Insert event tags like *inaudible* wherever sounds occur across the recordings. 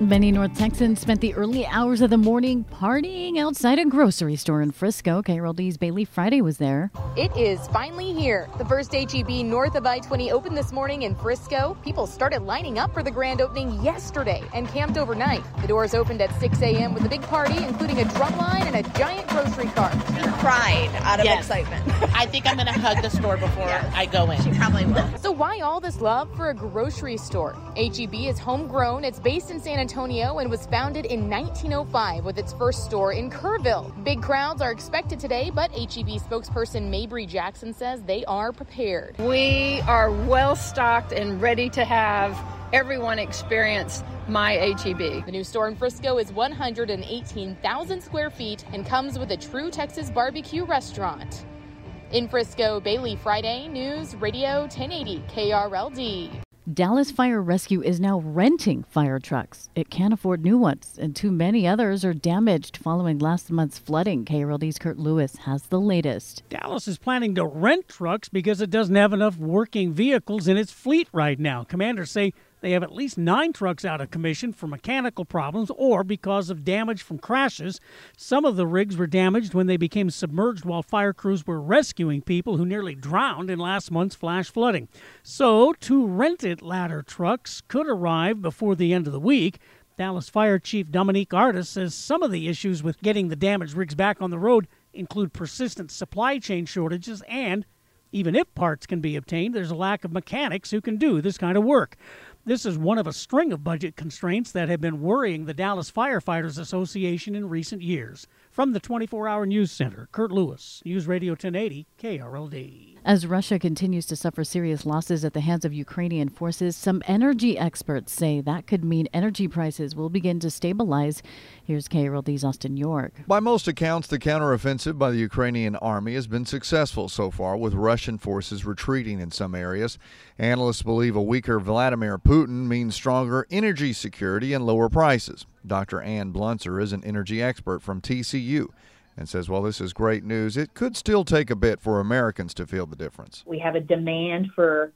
Many North Texans spent the early hours of the morning partying outside a grocery store in Frisco. KRLD's Bailey Friday was there. It is finally here. The first HEB north of I 20 opened this morning in Frisco. People started lining up for the grand opening yesterday and camped overnight. The doors opened at 6 a.m. with a big party, including a drum line and a giant grocery cart. She cried out of Yes. excitement. *laughs* I think I'm going to hug the store before Yes. I go in. She probably will. So, why all this love for a grocery store? HEB is homegrown. It's based in San Antonio and was founded in 1905 with its first store in Kerrville. Big crowds are expected today, but HEB spokesperson Mabry Jackson says they are prepared. We are well stocked and ready to have everyone experience my HEB. The new store in Frisco is 118,000 square feet and comes with a true Texas barbecue restaurant. In Frisco, Bailey Friday, News Radio 1080 KRLD. Dallas Fire Rescue is now renting fire trucks. It can't afford new ones, and too many others are damaged following last month's flooding. KRLD's Kurt Lewis has the latest. Dallas is planning to rent trucks because it doesn't have enough working vehicles in its fleet right now. Commanders say they have at least nine trucks out of commission for mechanical problems or because of damage from crashes. Some of the rigs were damaged when they became submerged while fire crews were rescuing people who nearly drowned in last month's flash flooding. So, two rented ladder trucks could arrive before the end of the week. Dallas Fire Chief Dominique Artis says some of the issues with getting the damaged rigs back on the road include persistent supply chain shortages and even if parts can be obtained, there's a lack of mechanics who can do this kind of work. This is one of a string of budget constraints that have been worrying the Dallas Firefighters Association in recent years. From the 24 Hour News Center, Kurt Lewis, News Radio 1080, KRLD. As Russia continues to suffer serious losses at the hands of Ukrainian forces, some energy experts say that could mean energy prices will begin to stabilize. Here's KRLD's Austin York. By most accounts, the counteroffensive by the Ukrainian army has been successful so far, with Russian forces retreating in some areas. Analysts believe a weaker Vladimir Putin means stronger energy security and lower prices. Dr. Ann Bluntzer is an energy expert from TCU and says Well, this is great news, it could still take a bit for Americans to feel the difference. We have a demand for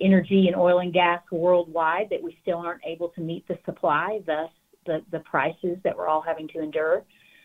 energy and oil and gas worldwide that we still aren't able to meet the supply, thus the, the prices that we're all having to endure.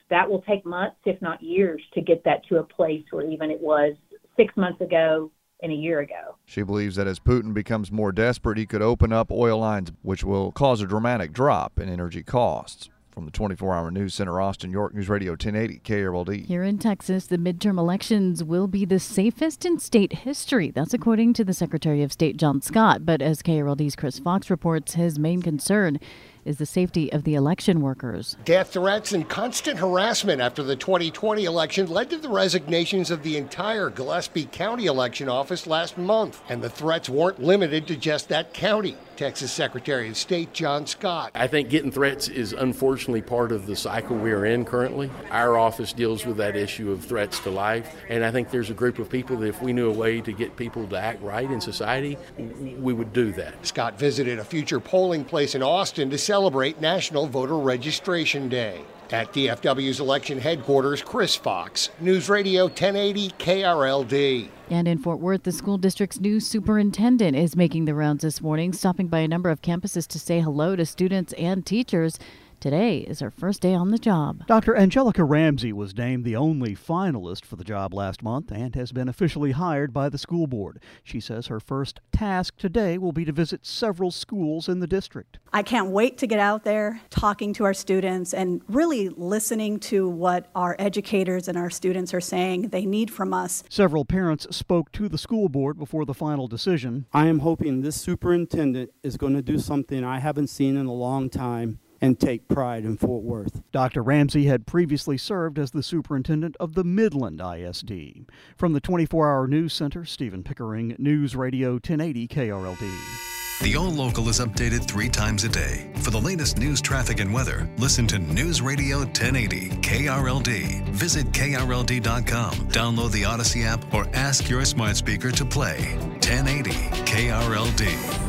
That will take months, if not years, to get that to a place where even it was six months ago and a year ago. She believes that as Putin becomes more desperate, he could open up oil lines, which will cause a dramatic drop in energy costs. From the 24 hour news center, Austin, York News Radio 1080 KRLD. Here in Texas, the midterm elections will be the safest in state history. That's according to the Secretary of State, John Scott. But as KRLD's Chris Fox reports, his main concern is the safety of the election workers. Death threats and constant harassment after the 2020 election led to the resignations of the entire Gillespie County election office last month. And the threats weren't limited to just that county. Texas Secretary of State John Scott. I think getting threats is unfortunately part of the cycle we are in currently. Our office deals with that issue of threats to life, and I think there's a group of people that if we knew a way to get people to act right in society, we would do that. Scott visited a future polling place in Austin to celebrate National Voter Registration Day. At DFW's election headquarters, Chris Fox, News Radio 1080 KRLD. And in Fort Worth, the school district's new superintendent is making the rounds this morning, stopping by a number of campuses to say hello to students and teachers. Today is her first day on the job. Dr. Angelica Ramsey was named the only finalist for the job last month and has been officially hired by the school board. She says her first task today will be to visit several schools in the district. I can't wait to get out there talking to our students and really listening to what our educators and our students are saying they need from us. Several parents spoke to the school board before the final decision. I am hoping this superintendent is going to do something I haven't seen in a long time and take pride in Fort Worth. Dr. Ramsey had previously served as the superintendent of the Midland ISD. From the 24 hour news center, Stephen Pickering, News Radio 1080 KRLD. The All Local is updated three times a day. For the latest news, traffic, and weather, listen to News Radio 1080 KRLD. Visit KRLD.com, download the Audacy app, or ask your smart speaker to play 1080 KRLD.